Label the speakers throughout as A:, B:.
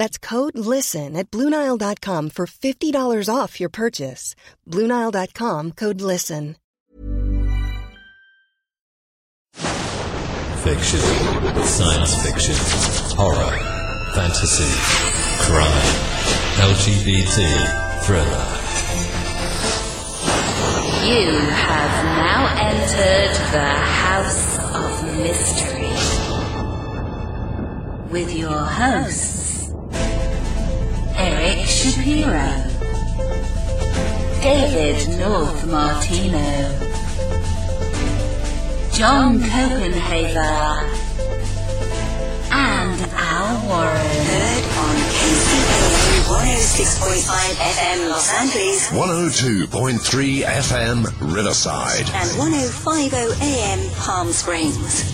A: That's code LISTEN at Bluenile.com for $50 off your purchase. Bluenile.com code LISTEN.
B: Fiction, science fiction, horror, fantasy, crime, LGBT, thriller.
C: You have now entered the House of Mystery. With your hosts, Eric Shapiro, David North Martino, John Copenhaver, and Al Warren.
D: Heard on KCAA 106.5 FM Los Angeles
E: 102.3 FM Riverside.
D: and 105.0 AM Palm Springs.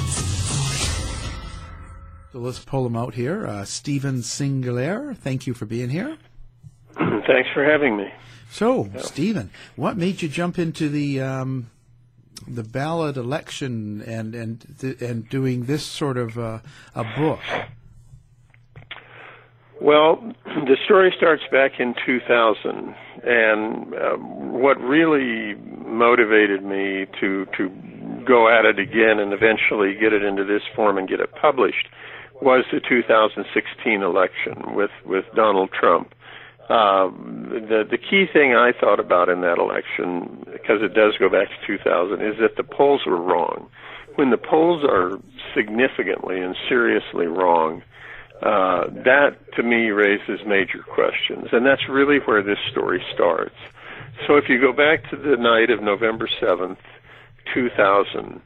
F: So let's pull them out here. Uh, Stephen Singular, thank you for being here.
G: Thanks for having me.
F: So, Stephen, what made you jump into the um, the ballot election and and th- and doing this sort of uh, a book?
G: Well, the story starts back in 2000, and um, what really motivated me to to go at it again and eventually get it into this form and get it published was the 2016 election with with Donald Trump. Um, the the key thing I thought about in that election, because it does go back to 2000, is that the polls were wrong. When the polls are significantly and seriously wrong, uh, that to me raises major questions, and that's really where this story starts. So if you go back to the night of November 7th, 2000,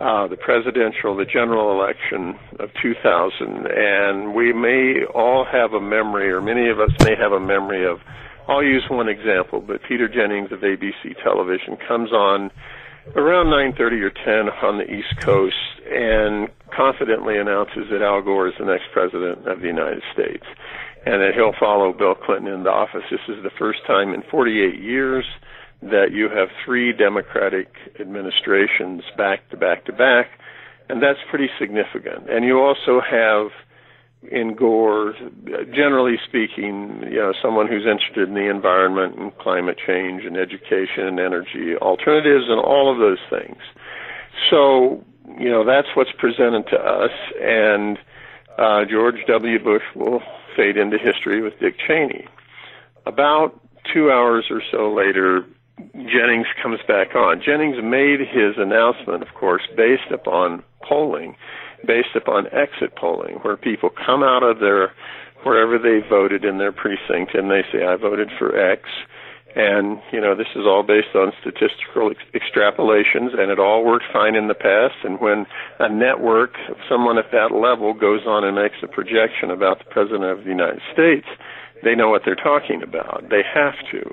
G: uh, the presidential, the general election of 2000, and we may all have a memory, or many of us may have a memory of. I'll use one example, but Peter Jennings of ABC Television comes on around 9:30 or 10 on the East Coast and confidently announces that Al Gore is the next president of the United States and that he'll follow Bill Clinton into office. This is the first time in 48 years that you have three Democratic administrations back to back to back, and that's pretty significant. And you also have in Gore, generally speaking, you know, someone who's interested in the environment and climate change and education and energy alternatives and all of those things. So, you know, that's what's presented to us, and uh, George W. Bush will fade into history with Dick Cheney. About two hours or so later, Jennings comes back on. Jennings made his announcement, of course, based upon polling, based upon exit polling, where people come out of their wherever they voted in their precinct and they say, I voted for X. And, you know, this is all based on statistical ex- extrapolations, and it all worked fine in the past. And when a network, someone at that level, goes on and makes a projection about the President of the United States, they know what they're talking about. They have to.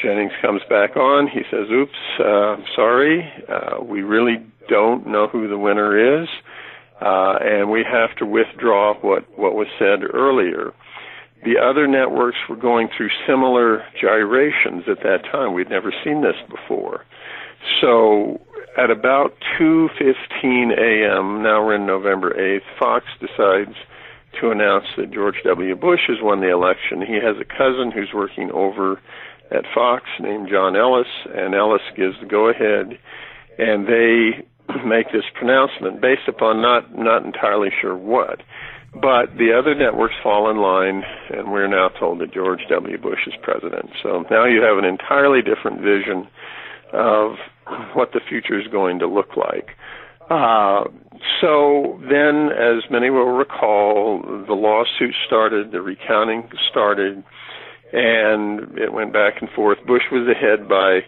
G: Jennings comes back on. He says, "Oops, uh, sorry, uh, we really don't know who the winner is, uh, and we have to withdraw what what was said earlier." The other networks were going through similar gyrations at that time. We'd never seen this before. So at about 2:15 a.m., now we're in November 8th, Fox decides to announce that George W. Bush has won the election. He has a cousin who's working over at Fox named John Ellis, and Ellis gives the go ahead, and they make this pronouncement based upon not not entirely sure what. But the other networks fall in line, and we're now told that George W. Bush is president. So now you have an entirely different vision of what the future is going to look like. Uh, so then, as many will recall, the lawsuit started, the recounting started, and it went back and forth. Bush was ahead by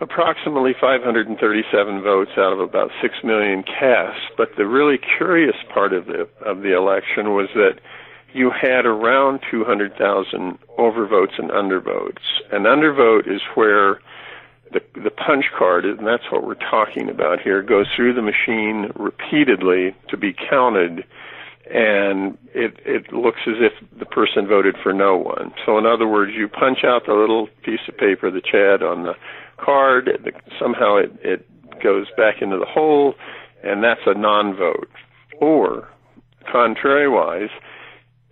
G: approximately 537 votes out of about 6 million cast. But the really curious part of the of the election was that you had around 200,000 overvotes and undervotes. An undervote is where the the punch card, and that's what we're talking about here, goes through the machine repeatedly to be counted, and it it looks as if the person voted for no one. So in other words, you punch out the little piece of paper, the Chad on the card, the, somehow it it goes back into the hole, and that's a non-vote. Or contrariwise,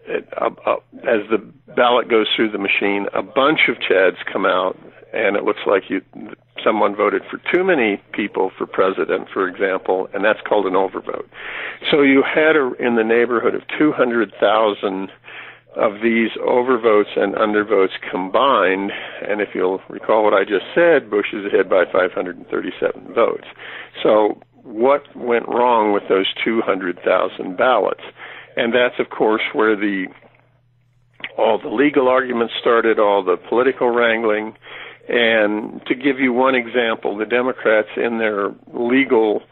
G: uh, uh, as the ballot goes through the machine, a bunch of Chads come out and it looks like you someone voted for too many people for president, for example, and that's called an overvote. So you had a, in the neighborhood of 200,000 of these overvotes and undervotes combined, and if you'll recall what I just said, Bush is ahead by 537 votes. So what went wrong with those 200,000 ballots? And that's of course where the all the legal arguments started, all the political wrangling, and to give you one example, the Democrats in their legal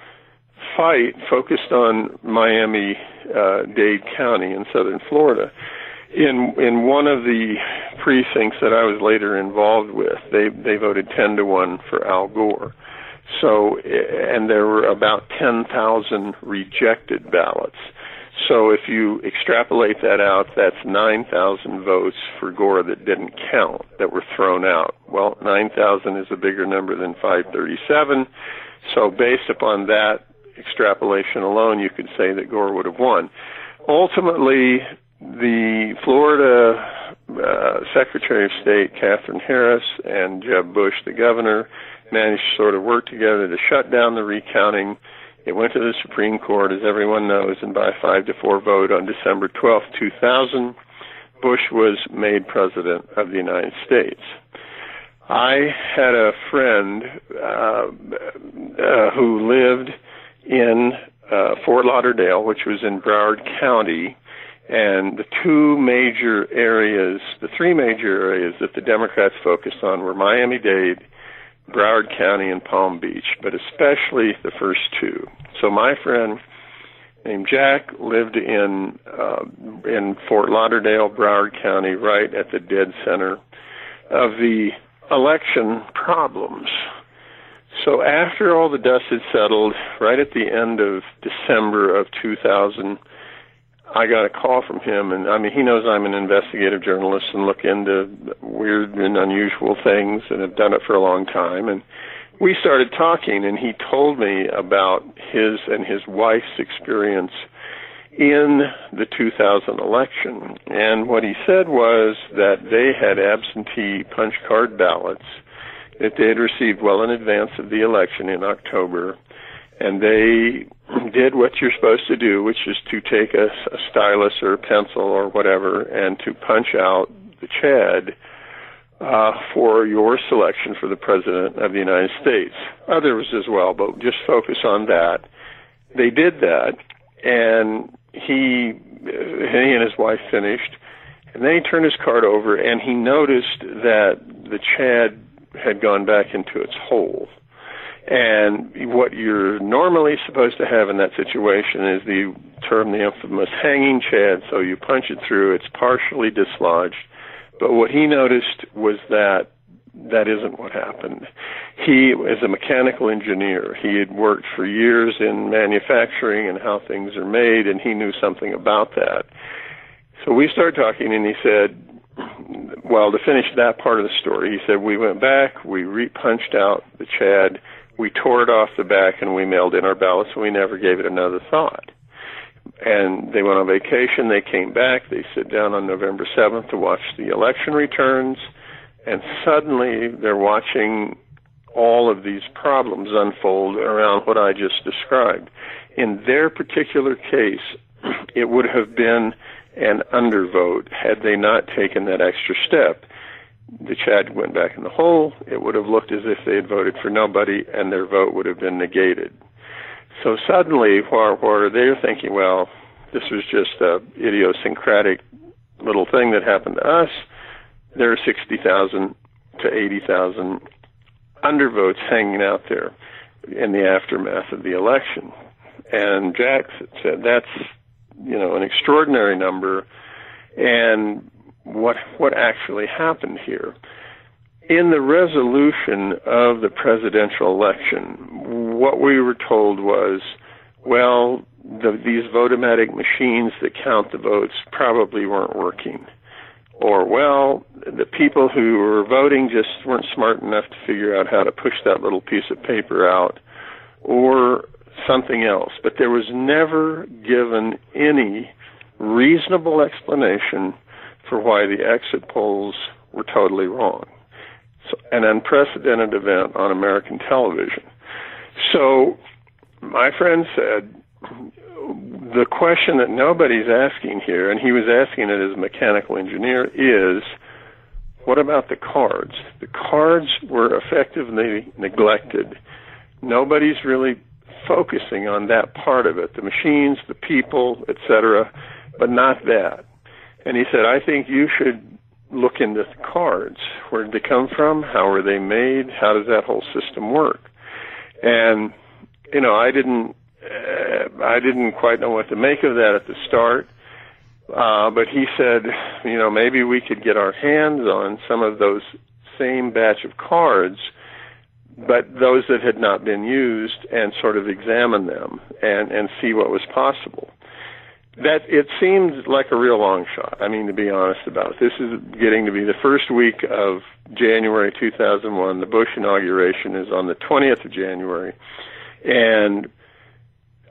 G: fight focused on Miami uh, Dade County in southern Florida. In in one of the precincts that I was later involved with, they they voted ten to one for Al Gore. So, and there were about ten thousand rejected ballots. So if you extrapolate that out, that's 9,000 votes for Gore that didn't count, that were thrown out. Well, 9,000 is a bigger number than 537. So based upon that extrapolation alone, you could say that Gore would have won. Ultimately, the Florida uh, Secretary of State, Katherine Harris, and Jeb Bush, the governor, managed to sort of work together to shut down the recounting it went to the Supreme Court, as everyone knows, and by a five to four vote on December 12, 2000, Bush was made president of the United States. I had a friend uh, uh, who lived in uh, Fort Lauderdale, which was in Broward County, and the two major areas, the three major areas that the Democrats focused on were Miami Dade Broward County and Palm Beach, but especially the first two. So my friend named Jack lived in uh, in Fort Lauderdale, Broward County, right at the dead center of the election problems. So after all the dust had settled, right at the end of December of 2000, I got a call from him, and I mean, he knows I'm an investigative journalist and look into weird and unusual things and have done it for a long time. And we started talking, and he told me about his and his wife's experience in the 2000 election. And what he said was that they had absentee punch card ballots that they had received well in advance of the election in October and they did what you're supposed to do, which is to take a, a stylus or a pencil or whatever and to punch out the Chad uh, for your selection for the President of the United States. Others as well, but just focus on that. They did that, and he, he and his wife finished, and then he turned his card over and he noticed that the Chad had gone back into its hole. And what you're normally supposed to have in that situation is the term, the infamous hanging chad. So you punch it through, it's partially dislodged. But what he noticed was that that isn't what happened. He is a mechanical engineer. He had worked for years in manufacturing and how things are made, and he knew something about that. So we started talking, and he said, well, to finish that part of the story, he said, we went back, we re-punched out the Chad, we tore it off the back, and we mailed in our ballots, and we never gave it another thought. And they went on vacation, they came back, they sit down on November 7th to watch the election returns, and suddenly they're watching all of these problems unfold around what I just described. In their particular case, it would have been an undervote had they not taken that extra step. The Chad went back in the hole. It would have looked as if they had voted for nobody, and their vote would have been negated. So suddenly, where, where they're thinking, well, this was just a idiosyncratic little thing that happened to us, there are 60,000 to 80,000 undervotes hanging out there in the aftermath of the election. And Jack said that's you know an extraordinary number, and what what actually happened here. In the resolution of the presidential election, what we were told was, well, the, these Votomatic machines that count the votes probably weren't working. Or, well, the people who were voting just weren't smart enough to figure out how to push that little piece of paper out. Or something else. But there was never given any reasonable explanation for why the exit polls were totally wrong. So, an unprecedented event on American television. So, my friend said, the question that nobody's asking here, and he was asking it as a mechanical engineer, is what about the cards? The cards were effectively neglected. Nobody's really focusing on that part of it, the machines, the people, etc., but not that. And he said, I think you should look into the cards. Where did they come from? How were they made? How does that whole system work? And you know, I didn't, uh, I didn't quite know what to make of that at the start. Uh, but he said, you know, maybe we could get our hands on some of those same batch of cards but those that had not been used and sort of examine them and, and see what was possible. That it seemed like a real long shot. I mean, to be honest about it, this is getting to be the first week of January 2001. The Bush inauguration is on the 20th of January, and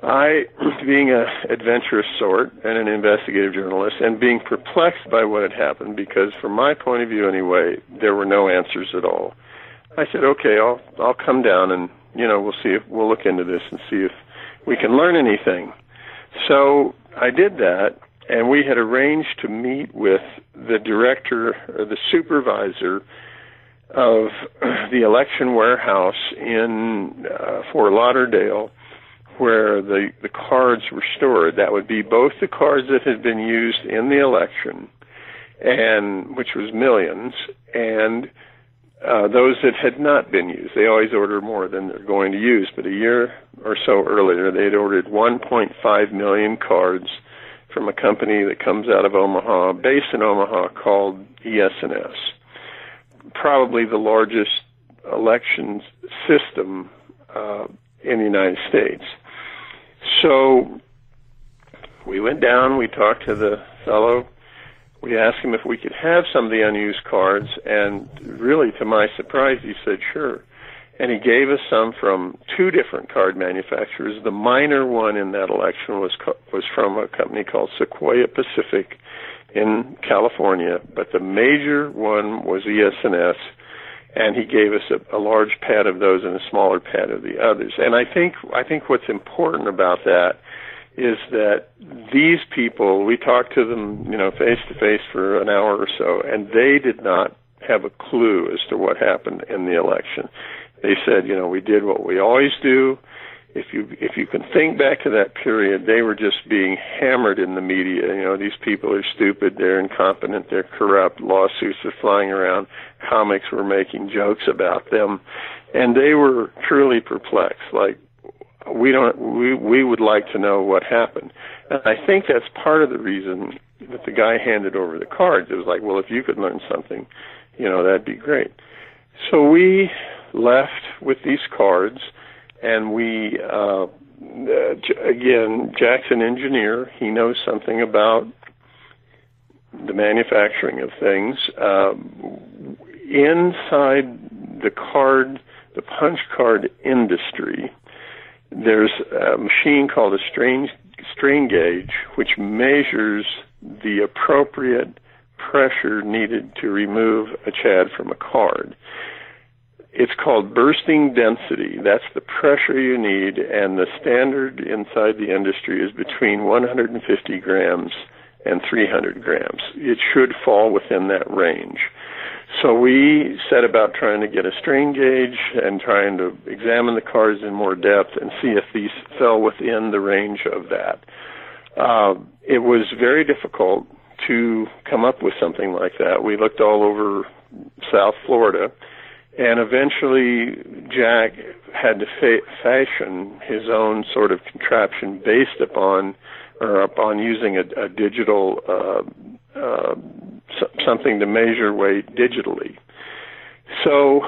G: I, being an adventurous sort and an investigative journalist, and being perplexed by what had happened, because from my point of view anyway, there were no answers at all I said, okay, I'll I'll come down and you know we'll see if we'll look into this and see if we can learn anything. So I did that, and we had arranged to meet with the director or the supervisor of the election warehouse in uh, Fort Lauderdale, where the the cards were stored. That would be both the cards that had been used in the election, and which was millions, and uh, those that had not been used. They always order more than they're going to use, but a year or so earlier, they had ordered 1.5 million cards from a company that comes out of Omaha, based in Omaha, called ES&S. Probably the largest elections system uh, in the United States. So we went down, we talked to the fellow we asked him if we could have some of the unused cards, and really, to my surprise, he said sure. And he gave us some from two different card manufacturers. The minor one in that election was co- was from a company called Sequoia Pacific in California, but the major one was ES&S, and he gave us a, a large pad of those and a smaller pad of the others. And I think I think what's important about that is that these people, we talked to them, you know, face to face for an hour or so, and they did not have a clue as to what happened in the election. They said, you know, we did what we always do. If you if you can think back to that period, they were just being hammered in the media. You know, these people are stupid, they're incompetent, they're corrupt. Lawsuits are flying around. Comics were making jokes about them, and they were truly perplexed. Like, we don't we we would like to know what happened and i think that's part of the reason that the guy handed over the cards it was like well if you could learn something you know that'd be great So we left with these cards, and we, uh, again, Jack's an engineer. He knows something about the manufacturing of things. Um, inside the card, the punch card industry, there's a machine called a strain, strain gauge, which measures the appropriate pressure needed to remove a chad from a card. It's called bursting density. That's the pressure you need, and the standard inside the industry is between 150 grams and 300 grams. It should fall within that range. So we set about trying to get a strain gauge and trying to examine the cards in more depth and see if these fell within the range of that. Uh, it was very difficult to come up with something like that. We looked all over South Florida, and eventually Jack had to fa- fashion his own sort of contraption based upon or upon using a, a digital uh, uh, something to measure weight digitally. So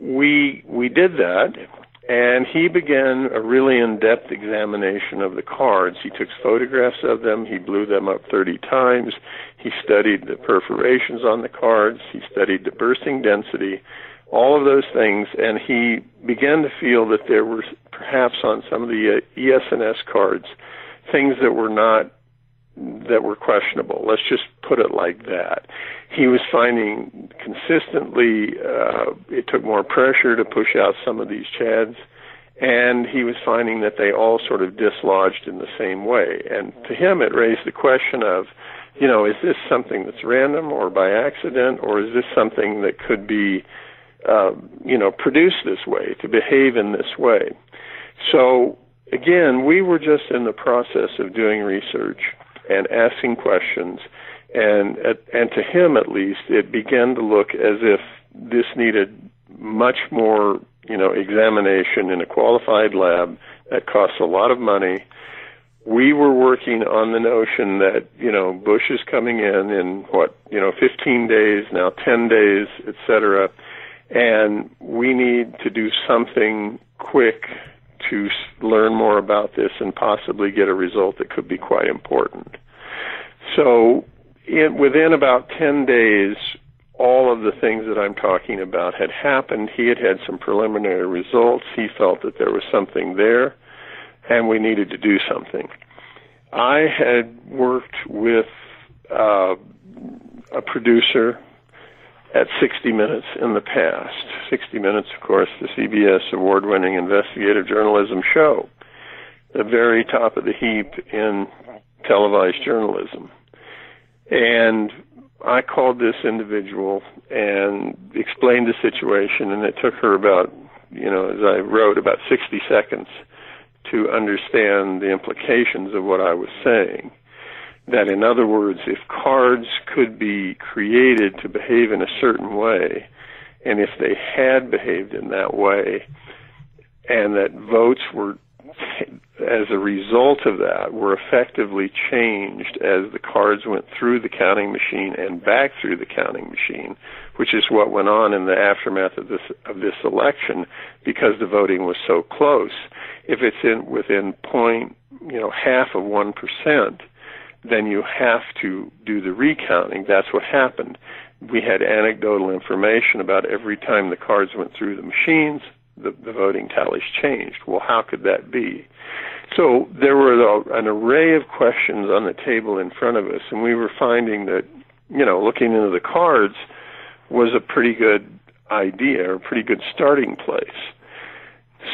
G: we we did that, and he began a really in-depth examination of the cards. He took photographs of them. He blew them up 30 times. He studied the perforations on the cards. He studied the bursting density, all of those things, and he began to feel that there were perhaps on some of the uh, ES&S cards things that were not that were questionable. Let's just put it like that. He was finding consistently uh, it took more pressure to push out some of these chads, and he was finding that they all sort of dislodged in the same way. And to him, it raised the question of, you know, is this something that's random or by accident, or is this something that could be, uh, you know, produced this way, to behave in this way? So again, we were just in the process of doing research and asking questions, and and to him at least, it began to look as if this needed much more, you know, examination in a qualified lab that costs a lot of money. We were working on the notion that you know Bush is coming in in what you know 15 days now, 10 days, etc., and we need to do something quick to learn more about this and possibly get a result that could be quite important. So, in, within about 10 days, all of the things that I'm talking about had happened. He had had some preliminary results. He felt that there was something there, and we needed to do something. I had worked with uh, a producer at 60 Minutes in the past. 60 Minutes, of course, the CBS award winning investigative journalism show, the very top of the heap in televised journalism. And I called this individual and explained the situation, and it took her about, you know, as I wrote, about 60 seconds to understand the implications of what I was saying that in other words, if cards could be created to behave in a certain way, and if they had behaved in that way, and that votes were, as a result of that, were effectively changed as the cards went through the counting machine and back through the counting machine, which is what went on in the aftermath of this of this election, because the voting was so close. If it's in within point, you know, half of one percent, then you have to do the recounting. That's what happened. We had anecdotal information about every time the cards went through the machines, the, the voting tallies changed. Well, how could that be? So there were an array of questions on the table in front of us, and we were finding that, you know, looking into the cards was a pretty good idea a pretty good starting place.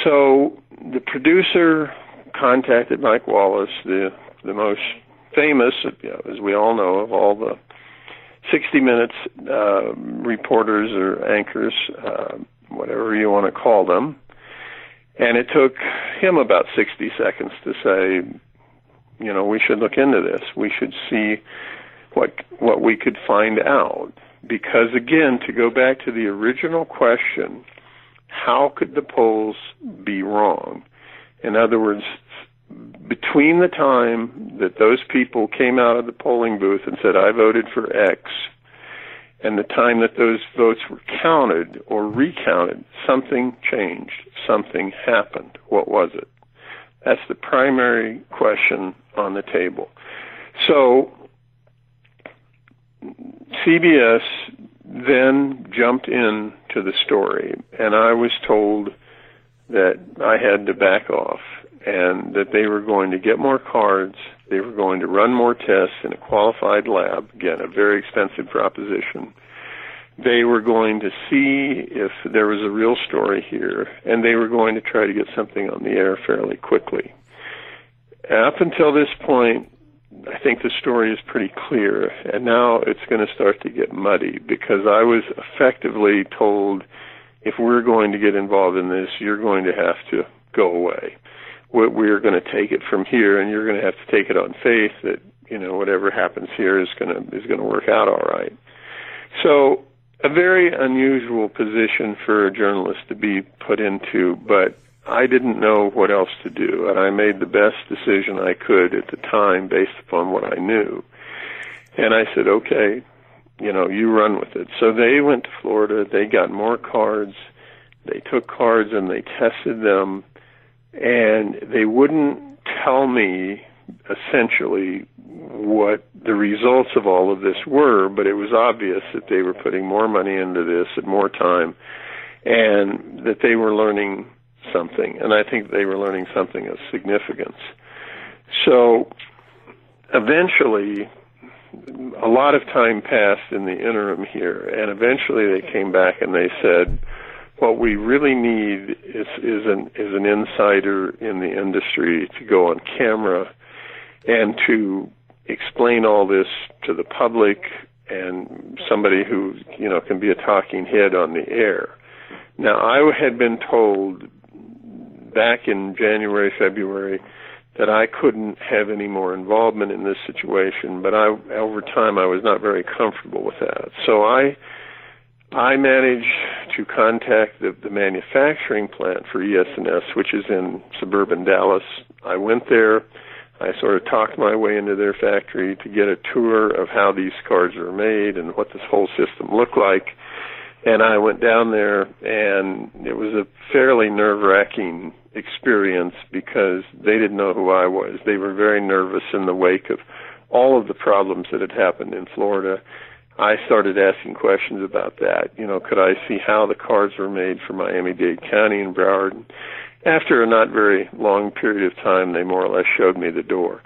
G: So the producer contacted Mike Wallace, the the most famous, as we all know, of all the 60 Minutes uh, reporters or anchors, uh, whatever you want to call them. And it took him about 60 seconds to say, you know, we should look into this. We should see what what we could find out. Because again, to go back to the original question, how could the polls be wrong? In other words, between the time that those people came out of the polling booth and said, I voted for X, and the time that those votes were counted or recounted, something changed. Something happened. What was it? That's the primary question on the table. So CBS then jumped in to the story, and I was told that I had to back off and that they were going to get more cards, they were going to run more tests in a qualified lab, again, a very expensive proposition. They were going to see if there was a real story here, and they were going to try to get something on the air fairly quickly. Up until this point, I think the story is pretty clear, and now it's going to start to get muddy because I was effectively told if we're going to get involved in this, you're going to have to go away. We're going to take it from here, and you're going to have to take it on faith that you know whatever happens here is going to is going to work out all right. So a very unusual position for a journalist to be put into, but I didn't know what else to do, and I made the best decision I could at the time based upon what I knew. And I said, okay, you know, you run with it. So they went to Florida, they got more cards, they took cards and they tested them, and they wouldn't tell me essentially what the results of all of this were, but it was obvious that they were putting more money into this and more time, and that they were learning something, and I think they were learning something of significance. So eventually, a lot of time passed in the interim here, and eventually they came back and they said, "What we really need is is an is an insider in the industry to go on camera and to explain all this to the public and somebody who you know can be a talking head on the air." Now I had been told back in January, February, that I couldn't have any more involvement in this situation, but I over time I was not very comfortable with that. So I I managed to contact the, the manufacturing plant for ES&S, which is in suburban Dallas. I went there. I sort of talked my way into their factory to get a tour of how these cards are made and what this whole system looked like and I went down there, and it was a fairly nerve-wracking experience because they didn't know who I was. They were very nervous in the wake of all of the problems that had happened in Florida. I started asking questions about that. You know, could I see how the cards were made for Miami-Dade County and Broward? After a not very long period of time, they more or less showed me the door.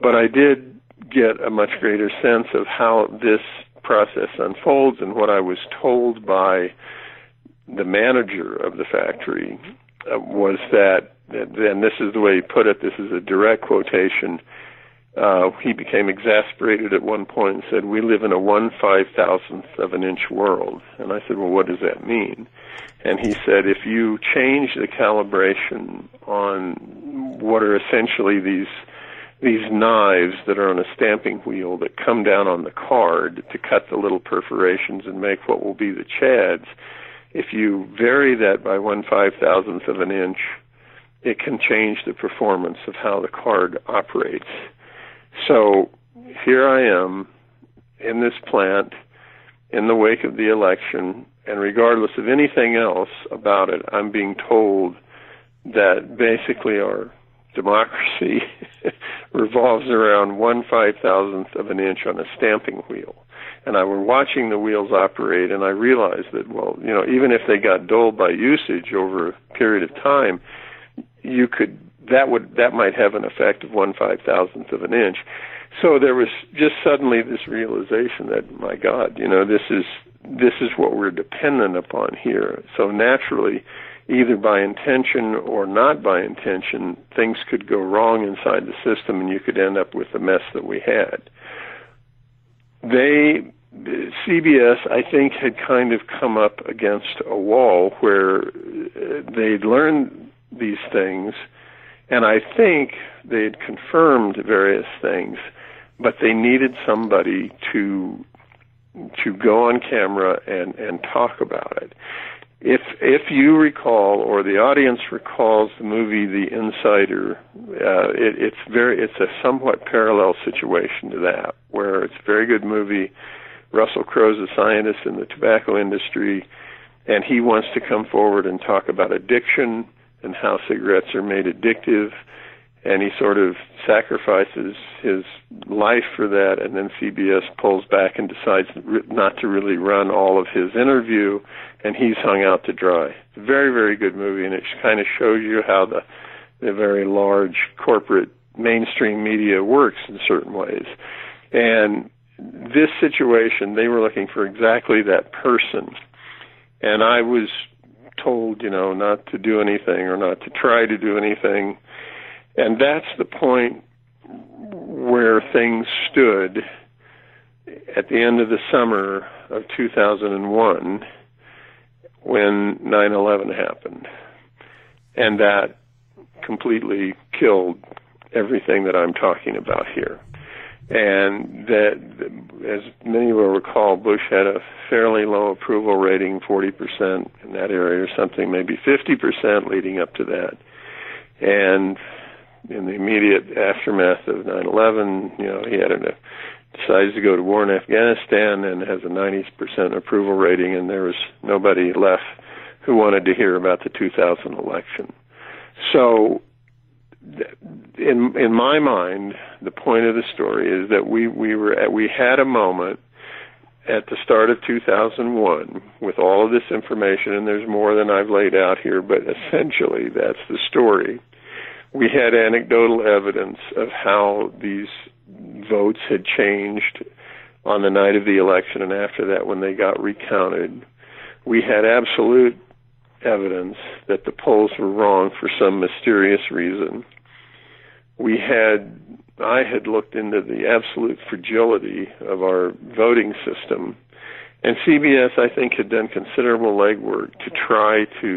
G: But I did get a much greater sense of how this process unfolds and what I was told by the manager of the factory uh, was that, and this is the way he put it, this is a direct quotation. Uh, he became exasperated at one point and said, We live in a one five thousandth of an inch world. And I said, Well, what does that mean? And he said, If you change the calibration on what are essentially these these knives that are on a stamping wheel that come down on the card to cut the little perforations and make what will be the chads. If you vary that by one five thousandth of an inch, it can change the performance of how the card operates. So here I am in this plant in the wake of the election, and regardless of anything else about it, I'm being told that basically our democracy revolves around one five thousandth of an inch on a stamping wheel. And I were watching the wheels operate, and I realized that, well, you know, even if they got dulled by usage over a period of time, you could that would that might have an effect of one five thousandth of an inch. So there was just suddenly this realization that, my God, you know, this is this is what we're dependent upon here. So naturally, either by intention or not by intention, things could go wrong inside the system and you could end up with the mess that we had. They, CBS, I think, had kind of come up against a wall where uh, they'd learned these things, and I think they had confirmed various things, but they needed somebody to to go on camera and and talk about it. If if you recall or the audience recalls the movie The Insider, uh, it, it's very it's a somewhat parallel situation to that, where it's a very good movie. Russell Crowe's a scientist in the tobacco industry, and he wants to come forward and talk about addiction and how cigarettes are made addictive and he sort of sacrifices his life for that and then CBS pulls back and decides not to really run all of his interview and he's hung out to dry. It's a very very good movie and it kind of shows you how the the very large corporate mainstream media works in certain ways. And this situation they were looking for exactly that person. And I was told, you know, not to do anything or not to try to do anything and that's the point where things stood at the end of the summer of 2001 when 9/11 happened. And that completely killed everything that I'm talking about here. And that, as many will recall, Bush had a fairly low approval rating, 40% in that area or something, maybe 50% leading up to that. And in the immediate aftermath of 9/11, you know, he had a decides to go to war in Afghanistan and has a 90% approval rating, and there was nobody left who wanted to hear about the 2000 election. So, in in my mind, the point of the story is that we we were at, we had a moment at the start of 2001 with all of this information, and there's more than I've laid out here, but essentially that's the story we had anecdotal evidence of how these votes had changed on the night of the election and after that when they got recounted. We had absolute evidence that the polls were wrong for some mysterious reason. We had I had looked into the absolute fragility of our voting system. And CBS I think had done considerable legwork to try to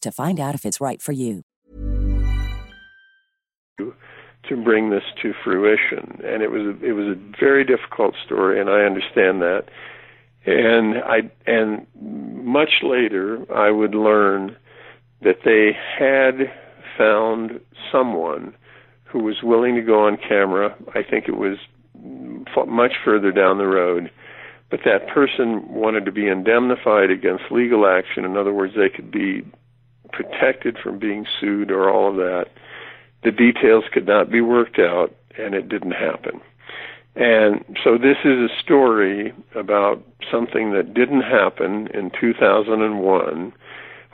H: to find out if it's right for you.
G: To bring this to fruition, and it was a, it was a very difficult story, and I understand that. And I and much later, I would learn that they had found someone who was willing to go on camera. I think it was much further down the road. But that person wanted to be indemnified against legal action. In other words, they could be protected from being sued or all of that. The details could not be worked out, and it didn't happen. And so this is a story about something that didn't happen in 2001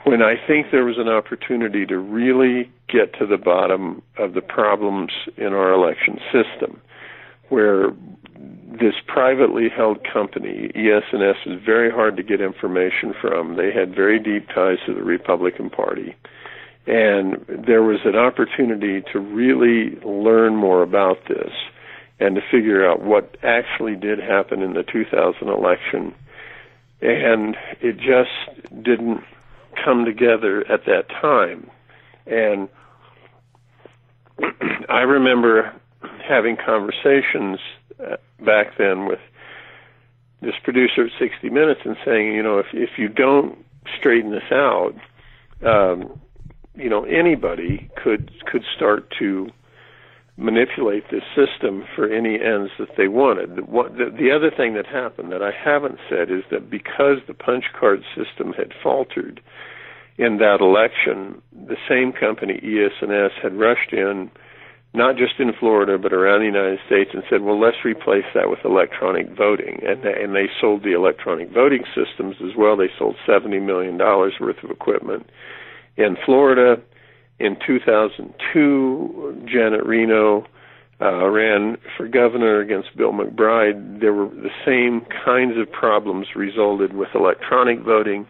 G: when I think there was an opportunity to really get to the bottom of the problems in our election system, where this privately held company, ES&S, was very hard to get information from. They had very deep ties to the Republican Party. And there was an opportunity to really learn more about this and to figure out what actually did happen in the 2000 election. And it just didn't come together at that time. And I remember having conversations uh, back then with this producer at 60 Minutes and saying, you know, if if you don't straighten this out, um, you know, anybody could could start to manipulate this system for any ends that they wanted. The, what, the, the other thing that happened that I haven't said is that because the punch card system had faltered in that election, the same company ES&S had rushed in, not just in Florida but around the United States, and said, "Well, let's replace that with electronic voting." And they, and they sold the electronic voting systems as well. They sold seventy million dollars worth of equipment in Florida in 2002, Janet Reno uh, ran for governor against Bill McBride. There were the same kinds of problems resulted with electronic voting,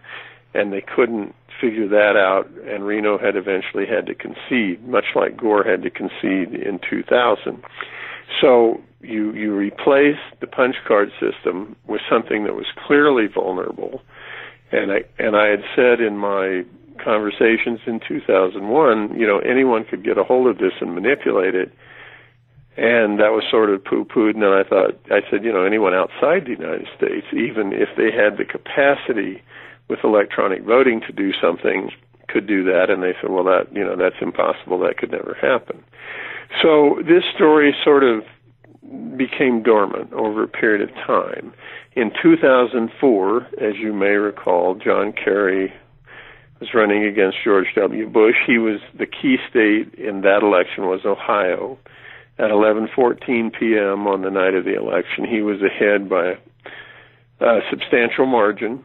G: and they couldn't figure that out. And Reno had eventually had to concede, much like Gore had to concede in 2000. So you you replace the punch card system with something that was clearly vulnerable. And I and I had said in my conversations in 2001, you know, anyone could get a hold of this and manipulate it. And that was sort of poo-pooed. And then I thought, I said, you know, anyone outside the United States, even if they had the capacity with electronic voting to do something, could do that. And they said, well, that, you know, that's impossible. That could never happen. So this story sort of became dormant over a period of time. In 2004, as you may recall, John Kerry was running against George W. Bush. He was the key state in that election was Ohio. At 11:14 p.m. on the night of the election, he was ahead by a substantial margin,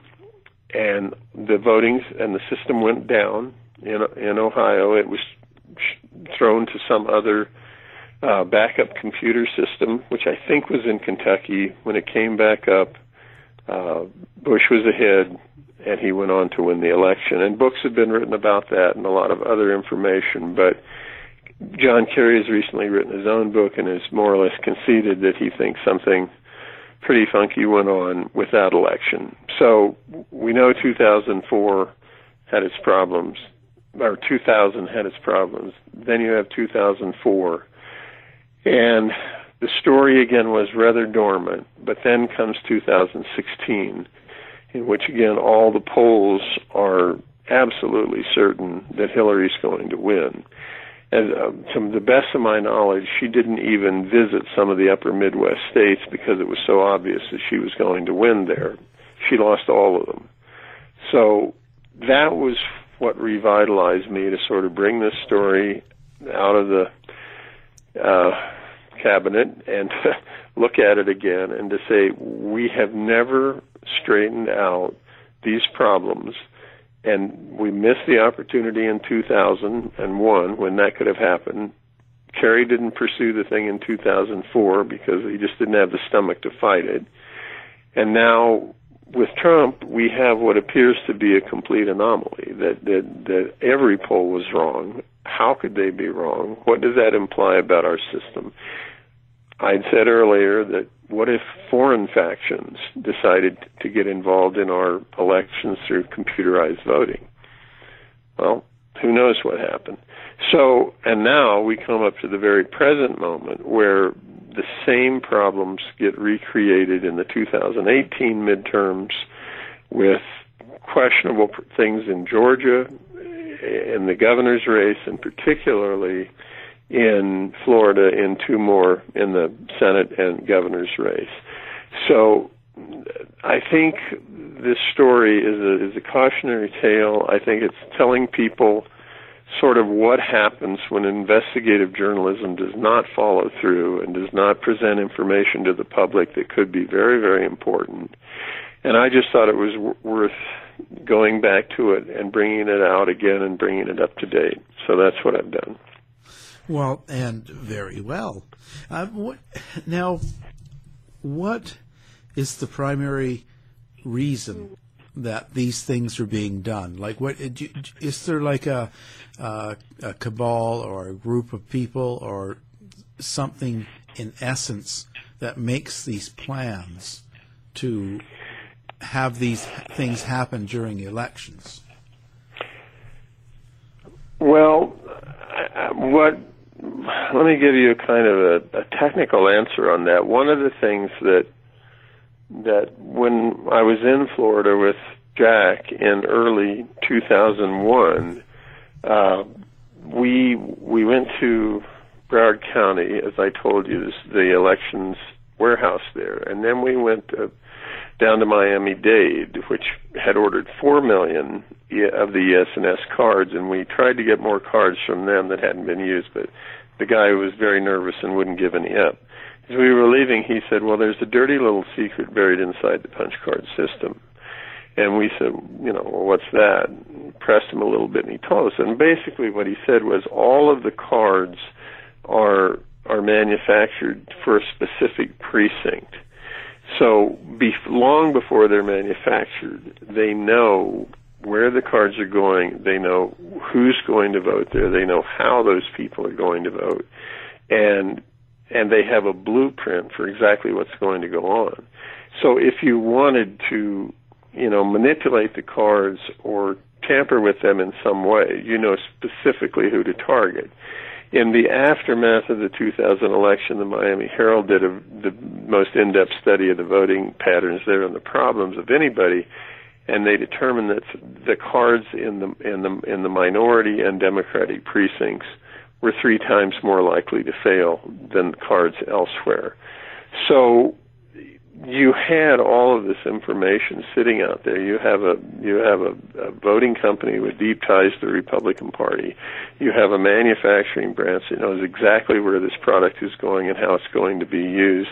G: and the voting and the system went down in in Ohio. It was thrown to some other uh, backup computer system, which I think was in Kentucky. When it came back up, uh, Bush was ahead and he went on to win the election. And books have been written about that and a lot of other information. But John Kerry has recently written his own book and has more or less conceded that he thinks something pretty funky went on with that election. So we know 2004 had its problems, or 2000 had its problems. Then you have 2004. And the story again was rather dormant, but then comes 2016 in which again all the polls are absolutely certain that Hillary's going to win. And uh, to the best of my knowledge, she didn't even visit some of the upper Midwest states because it was so obvious that she was going to win there. She lost all of them. So that was what revitalized me to sort of bring this story out of the uh, cabinet and look at it again and to say we have never straightened out these problems and we missed the opportunity in 2001 when that could have happened. Kerry didn't pursue the thing in 2004 because he just didn't have the stomach to fight it. And now with Trump, we have what appears to be a complete anomaly that, that, that every poll was wrong. How could they be wrong? What does that imply about our system? I'd said earlier that what if foreign factions decided to get involved in our elections through computerized voting? Well, who knows what happened. So, and now we come up to the very present moment where the same problems get recreated in the 2018 midterms with questionable things in Georgia, eh, in the governor's race, and particularly in Florida and two more in the Senate and governor's race. So I think this story is a, is a cautionary tale. I think it's telling people sort of what happens when investigative journalism does not follow through and does not present information to the public that could be very, very important. And I just thought it was w- worth going back to it and bringing it out again and bringing it up to date. So that's what I've done.
F: Well, and very well. Uh, what, now, what is the primary reason that these things are being done? Like, what is there like a, a cabal or a group of people or something in essence that makes these plans to have these things happen during elections?
G: Well, what let me give you a kind of a, a technical answer on that. One of the things that that when I was in Florida with Jack in early 2001, uh, we we went to Broward County, as I told you, this, the elections warehouse there, and then we went to, down to Miami Dade, which had ordered four million of the ES&S cards, and we tried to get more cards from them that hadn't been used, but the guy was very nervous and wouldn't give any up. As we were leaving, he said, "Well, there's a dirty little secret buried inside the punch card system." And we said, you know, well, what's that? And pressed him a little bit, and he told us. And basically, what he said was, all of the cards are are manufactured for a specific precinct. So, be, long before they're manufactured, they know where the cards are going. They know who's going to vote there. They know how those people are going to vote, and and they have a blueprint for exactly what's going to go on. So if you wanted to, you know, manipulate the cards or tamper with them in some way, you know specifically who to target. In the aftermath of the 2000 election, the Miami Herald did a, the most in-depth study of the voting patterns there and the problems of anybody and they determined that the cards in the in the in the minority and democratic precincts were three times more likely to fail than cards elsewhere. So you had all of this information sitting out there. You have a you have a, a voting company with deep ties to the Republican Party. You have a manufacturing branch that knows exactly where this product is going and how it's going to be used,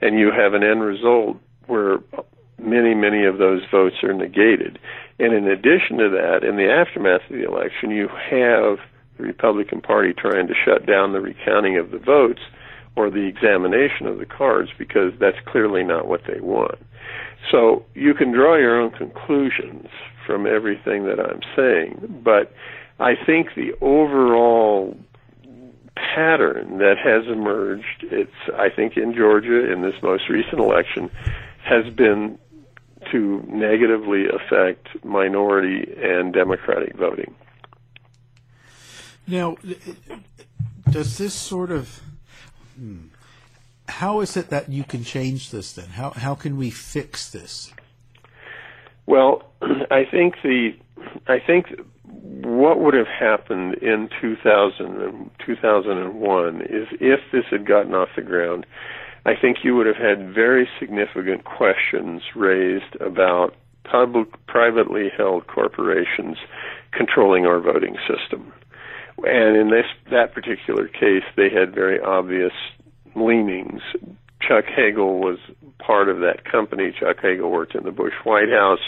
G: and you have an end result where many, many of those votes are negated. And in addition to that, in the aftermath of the election, you have the Republican Party trying to shut down the recounting of the votes or the examination of the cards because that's clearly not what they want. So you can draw your own conclusions from everything that I'm saying, but I think the overall pattern that has emerged, it's I think in Georgia in this most recent election, has been to negatively affect minority and Democratic voting.
F: Now, does this sort of how is it that you can change this then? How how can we fix this?
G: Well, I think the I think what would have happened in 2000 2001 is if this had gotten off the ground, I think you would have had very significant questions raised about public, privately held corporations controlling our voting system. And in this that particular case, they had very obvious leanings. Chuck Hagel was part of that company. Chuck Hagel worked in the Bush White House.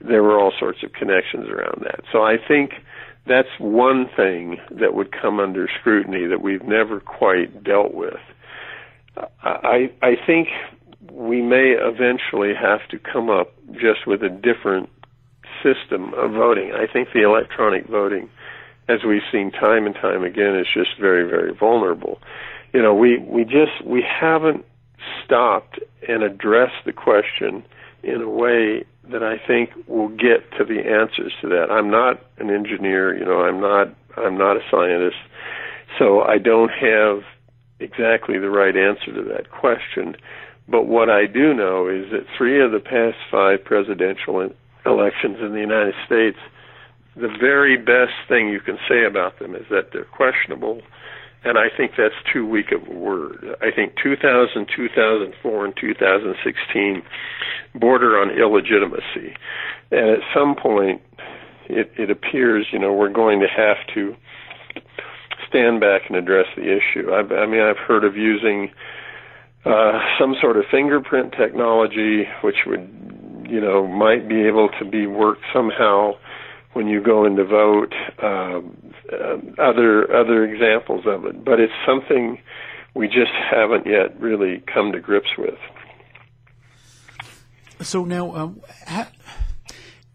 G: There were all sorts of connections around that. So I think that's one thing that would come under scrutiny that we've never quite dealt with. I I think we may eventually have to come up just with a different system of voting. I think the electronic voting, as we've seen time and time again, is just very very vulnerable. You know, we we just we haven't stopped and addressed the question in a way that I think will get to the answers to that. I'm not an engineer, you know, I'm not I'm not a scientist, so I don't have exactly the right answer to that question. But what I do know is that three of the past five presidential elections in the United States, the very best thing you can say about them is that they're questionable and I think that's too weak of a word. I think 2000, 2004, and 2016 border on illegitimacy. And at some point, it, it appears, you know, we're going to have to stand back and address the issue. I, I mean, I've heard of using uh, some sort of fingerprint technology, which would, you know, might be able to be worked somehow when you go in to vote. Um, uh, other other examples of it, but it's something we just haven't yet really come to grips with.
F: So now, um, ha-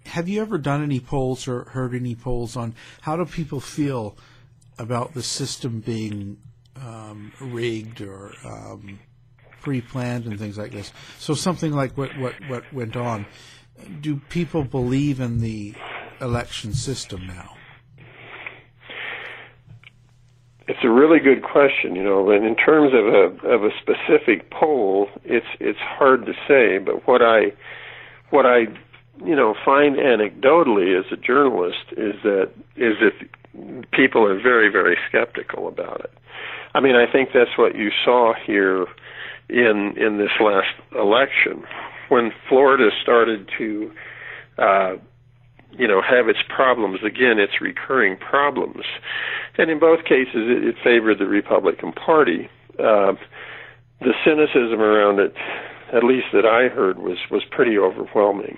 F: have you ever done any polls or heard any polls on how do people feel about the system being um, rigged or um, pre-planned and things like this? So something like what, what, what went on. Do people believe in the election system now?
G: It's a really good question, you know, and in terms of a of a specific poll, it's it's hard to say, but what I what I you know find anecdotally as a journalist is that is that people are very very skeptical about it. I mean, I think that's what you saw here in in this last election when Florida started to uh you know have its problems again its recurring problems. And in both cases it, it favored the republican party. Uh, the cynicism around it at least that i heard was was pretty overwhelming.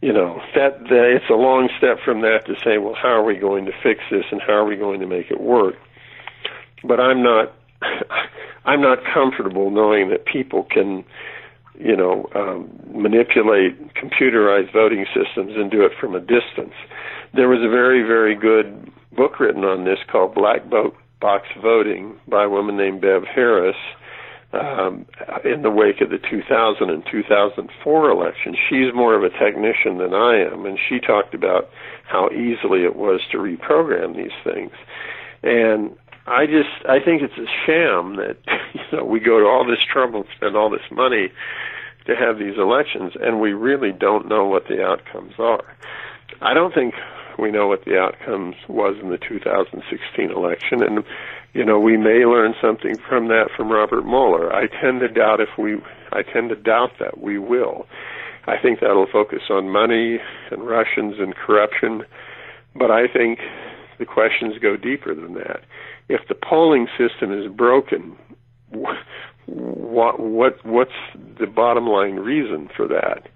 G: You know that, that it's a long step from that to say well how are we going to fix this and how are we going to make it work? But i'm not i'm not comfortable knowing that people can you know, um, manipulate computerized voting systems and do it from a distance. There was a very, very good book written on this called Black Box Voting by a woman named Bev Harris um, in the wake of the 2000 and 2004 election. She's more of a technician than I am, and she talked about how easily it was to reprogram these things. And I just I think it's a sham that know we go to all this trouble and spend all this money to have these elections and we really don't know what the outcomes are. I don't think we know what the outcomes was in the 2016 election and you know we may learn something from that from Robert Mueller. I tend to doubt if we I tend to doubt that we will. I think that'll focus on money and Russians and corruption, but I think the questions go deeper than that if the polling system is broken, what what what's the bottom line reason for that?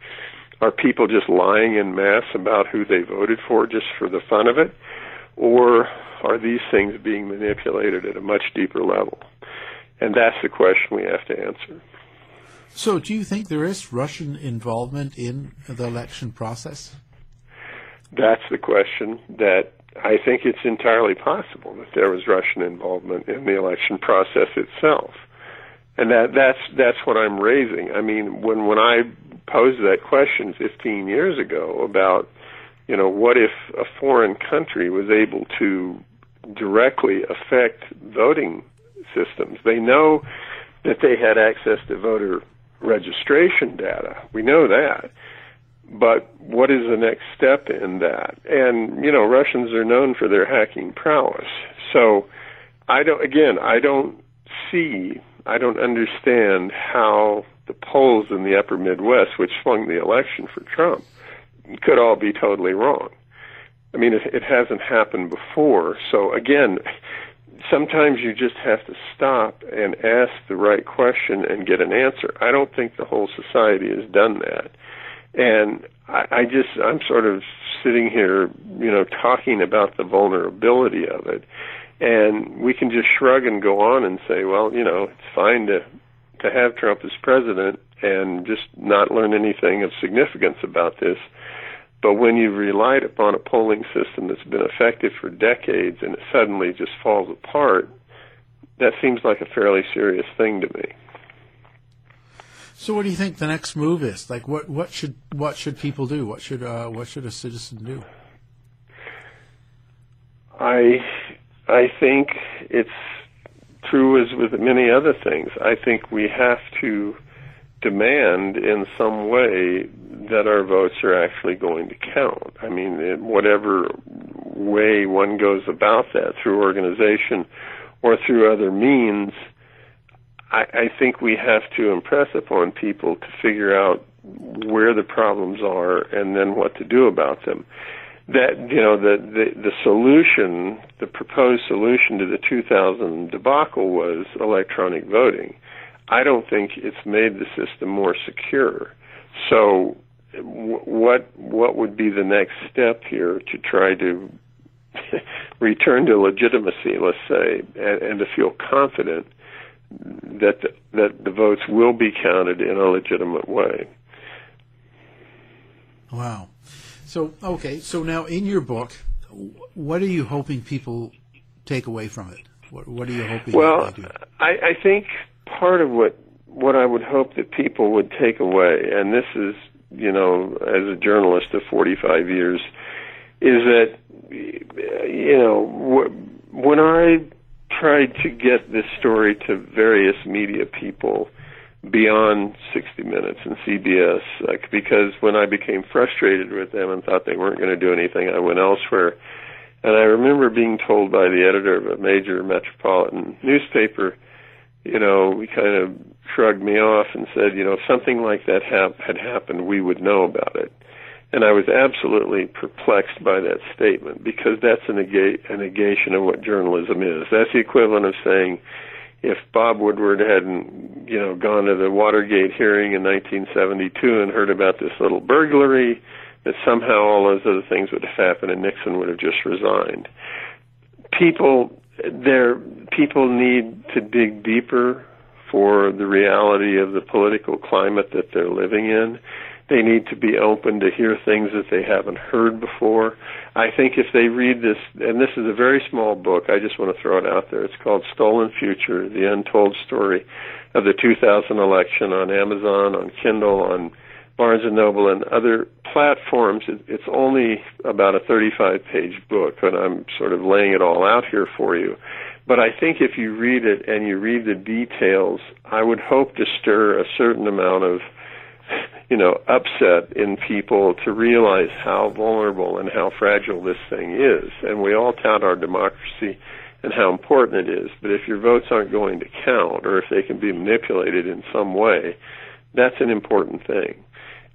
G: Are people just lying in mass about who they voted for just for the fun of it, or are these things being manipulated at a much deeper level? And that's the question we have to answer.
F: So, do you think there is Russian involvement in the election process?
G: That's the question that I think it's entirely possible that there was Russian involvement in the election process itself. And that that's that's what I'm raising. I mean, when when I posed that question 15 years ago about, you know, what if a foreign country was able to directly affect voting systems? They know that they had access to voter registration data. We know that but what is the next step in that? And you know, Russians are known for their hacking prowess. So I don't again, I don't see, I don't understand how the polls in the upper Midwest, which swung the election for Trump, could all be totally wrong. I mean, it, it hasn't happened before. So again, sometimes you just have to stop and ask the right question and get an answer. I don't think the whole society has done that. And I, I just, I'm sort of sitting here, you know, talking about the vulnerability of it. And we can just shrug and go on and say, well, you know, it's fine to to have Trump as president and just not learn anything of significance about this. But when you've relied upon a polling system that's been effective for decades and it suddenly just falls apart, that seems like a fairly serious thing to me.
F: So, what do you think the next move is? Like, what, what should what should people do? What should uh, what should a citizen do?
G: I I think it's true as with many other things. I think we have to demand in some way that our votes are actually going to count. I mean, whatever way one goes about that through organization or through other means, I, I think we have to impress upon people to figure out where the problems are and then what to do about them. That you know the the, the solution, the proposed solution to the 2000 debacle was electronic voting. I don't think it's made the system more secure. So, w- what what would be the next step here to try to return to legitimacy, let's say, and, and to feel confident that the, that the votes will be counted in a legitimate way.
F: Wow. So okay, so now in your book, what are you hoping people take away from it? What, what are you hoping?
G: Well, I, I think part of what what I would hope that people would take away, and this is, you know, as a journalist of 45 years, is that, you know, when I tried to get this story to various media people beyond 60 Minutes and CBS, like, because when I became frustrated with them and thought they weren't going to do anything, I went elsewhere. And I remember being told by the editor of a major metropolitan newspaper, you know, he kind of shrugged me off and said, you know, if something like that had happened, we would know about it. And I was absolutely perplexed by that statement because that's a, nega- a negation of what journalism is. That's the equivalent of saying, if Bob Woodward hadn't, you know, gone to the Watergate hearing in 1972 and heard about this little burglary, that somehow all those other things would have happened and Nixon would have just resigned. People, there, people need to dig deeper for the reality of the political climate that they're living in. They need to be open to hear things that they haven't heard before. I think if they read this, and this is a very small book, I just want to throw it out there. It's called Stolen Future, The Untold Story of the 2000 Election on Amazon, on Kindle, on Barnes and Noble, and other platforms. It's only about a 35 page book, and I'm sort of laying it all out here for you. But I think if you read it and you read the details, I would hope to stir a certain amount of you know, upset in people to realize how vulnerable and how fragile this thing is. And we all tout our democracy and how important it is. But if your votes aren't going to count or if they can be manipulated in some way, that's an important thing.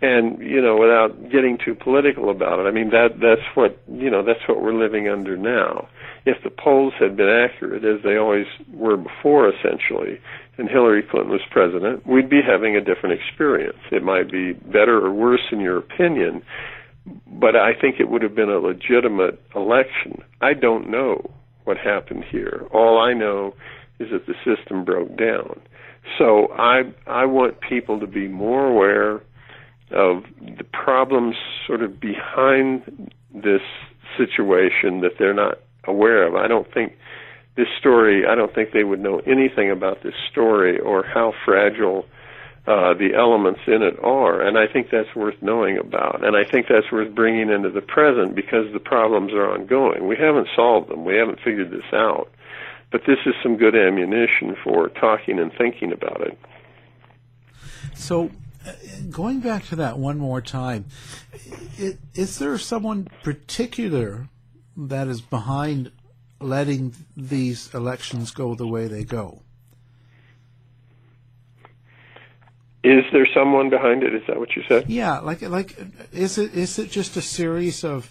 G: And, you know, without getting too political about it, I mean that that's what you know, that's what we're living under now. If the polls had been accurate, as they always were before essentially, and Hillary Clinton was president, we'd be having a different experience. It might be better or worse in your opinion, but I think it would have been a legitimate election. I don't know what happened here. All I know is that the system broke down. So I I want people to be more aware of the problems sort of behind this situation that they're not aware of. I don't think this story, I don't think they would know anything about this story or how fragile uh, the elements in it are. And I think that's worth knowing about. And I think that's worth bringing into the present because the problems are ongoing. We haven't solved them, we haven't figured this out. But this is some good ammunition for talking and thinking about it.
F: So, going back to that one more time, is there someone particular that is behind letting these elections go the way they go?
G: Is there someone behind it? Is that what you said?
F: Yeah, like like is it is it just a series of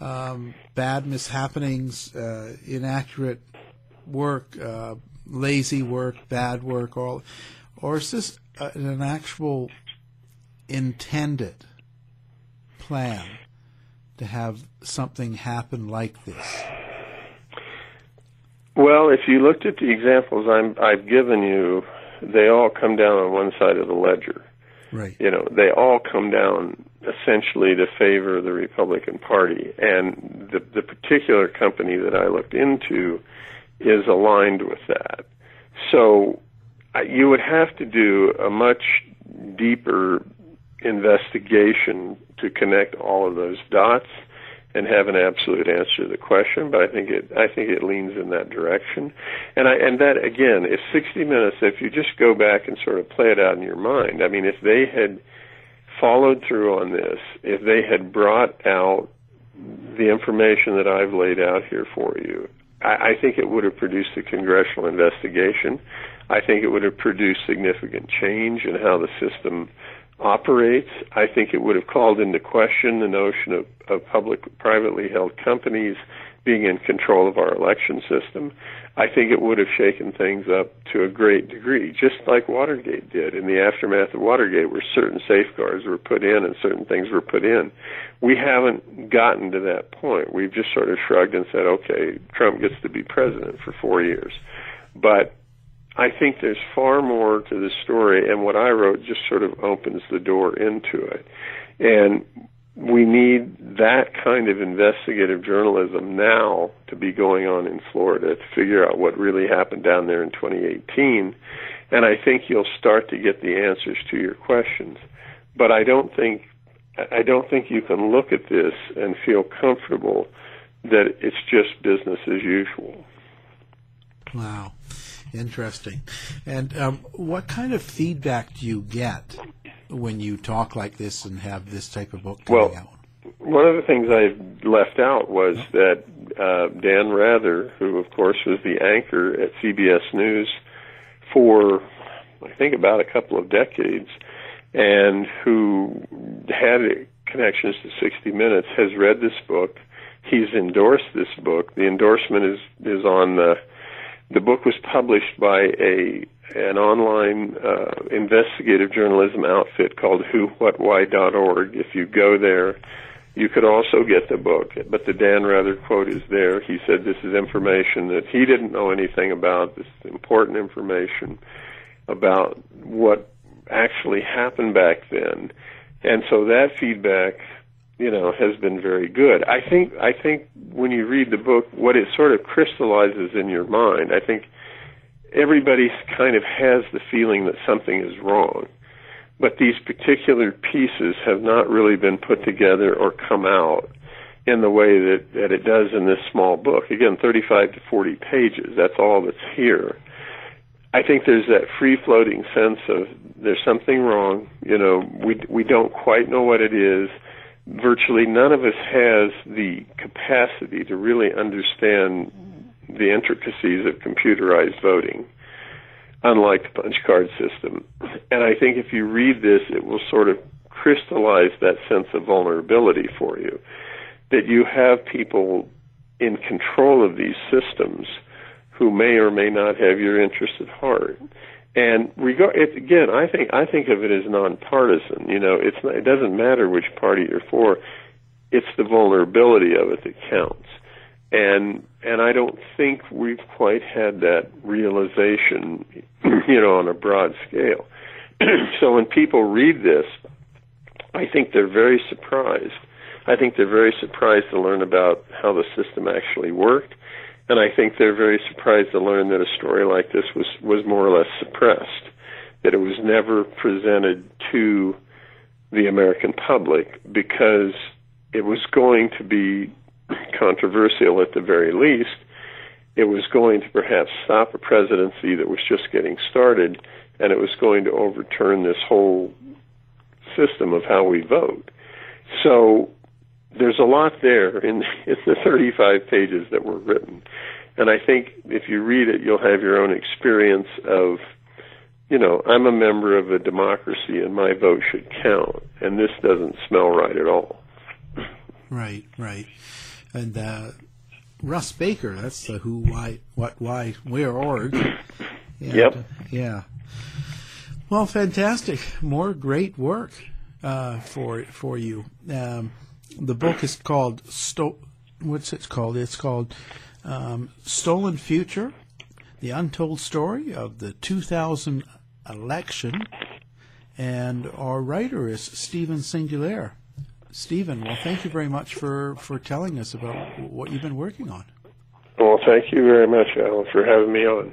F: um, bad mishappenings, uh, inaccurate work, uh, lazy work, bad work, all, or is this an actual intended plan to have something happen like this?
G: Well, if you looked at the examples I'm, I've given you, they all come down on one side of the ledger.
F: Right.
G: You know, they all come down essentially to favor the Republican Party, and the the particular company that I looked into is aligned with that. So you would have to do a much deeper investigation to connect all of those dots and have an absolute answer to the question, but I think it I think it leans in that direction. And I and that again, if 60 minutes if you just go back and sort of play it out in your mind, I mean if they had followed through on this, if they had brought out the information that I've laid out here for you, I, I think it would have produced a congressional investigation. I think it would have produced significant change in how the system operates. I think it would have called into question the notion of, of public, privately held companies being in control of our election system. I think it would have shaken things up to a great degree, just like Watergate did. In the aftermath of Watergate, where certain safeguards were put in and certain things were put in. We haven't gotten to that point. We've just sort of shrugged and said, okay, Trump gets to be president for four years. But I think there's far more to the story, and what I wrote just sort of opens the door into it. And we need that kind of investigative journalism now to be going on in Florida to figure out what really happened down there in 2018. And I think you'll start to get the answers to your questions. But I don't think I don't think you can look at this and feel comfortable that it's just business as usual.
F: Wow, interesting. And um, what kind of feedback do you get when you talk like this and have this type of book coming
G: well,
F: out?
G: One of the things I left out was that uh, Dan Rather, who of course was the anchor at CBS News for I think about a couple of decades, and who had connections to 60 Minutes, has read this book. He's endorsed this book. The endorsement is is on the the book was published by a an online uh, investigative journalism outfit called WhoWhatWhy.org. If you go there, you could also get the book. But the Dan Rather quote is there. He said this is information that he didn't know anything about. This is important information about what actually happened back then. And so that feedback, you know, has been very good. I think I think when you read the book, what it sort of crystallizes in your mind, I think everybody kind of has the feeling that something is wrong. But these particular pieces have not really been put together or come out in the way that, that it does in this small book. Again, 35 to 40 pages, that's all that's here. I think there's that free floating sense of there's something wrong, you know, we we don't quite know what it is. Virtually none of us has the capacity to really understand the intricacies of computerized voting, unlike the punch card system. And I think if you read this, it will sort of crystallize that sense of vulnerability for you. That you have people in control of these systems who may or may not have your interest at heart. And regard it, again, I think I think of it as nonpartisan. You know, it's it doesn't matter which party you're for; it's the vulnerability of it that counts and and I don't think we've quite had that realization, you know, on a broad scale. so when people read this, I think they're very surprised. I think they're very surprised to learn about how the system actually worked, and I think they're very surprised to learn that a story like this was was more or less suppressed, that it was never presented to the American public because it was going to be controversial at the very least. It was going to perhaps stop a presidency that was just getting started, and it was going to overturn this whole system of how we vote. So there's a lot there in, in the 35 pages that were written. And I think if you read it, you'll have your own experience of, you know, I'm a member of a democracy and my vote should count. And this doesn't smell right at all.
F: Right, right and uh, Russ Baker. That's the who, why, what, why, where org. And,
G: yep.
F: Uh, yeah. Well, fantastic. More great work uh, for for you. Um, the book is called Sto- What's it called? It's called um, Stolen Future: The Untold Story of the 2000 Election. And our writer is Stephen Singular. Stephen, well, thank you very much for, for telling us about what you've been working on.
G: Well, thank you very much, Alan, for having me on.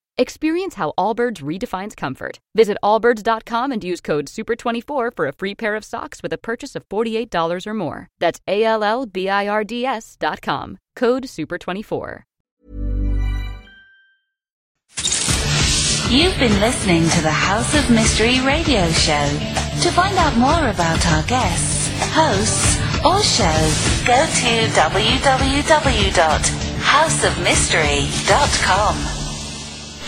I: Experience how Allbirds redefines comfort. Visit allbirds.com and use code SUPER24 for a free pair of socks with a purchase of $48 or more. That's A L L B I R D S.com. Code SUPER24.
D: You've been listening to the House of Mystery radio show. To find out more about our guests, hosts, or shows, go to www.houseofmystery.com.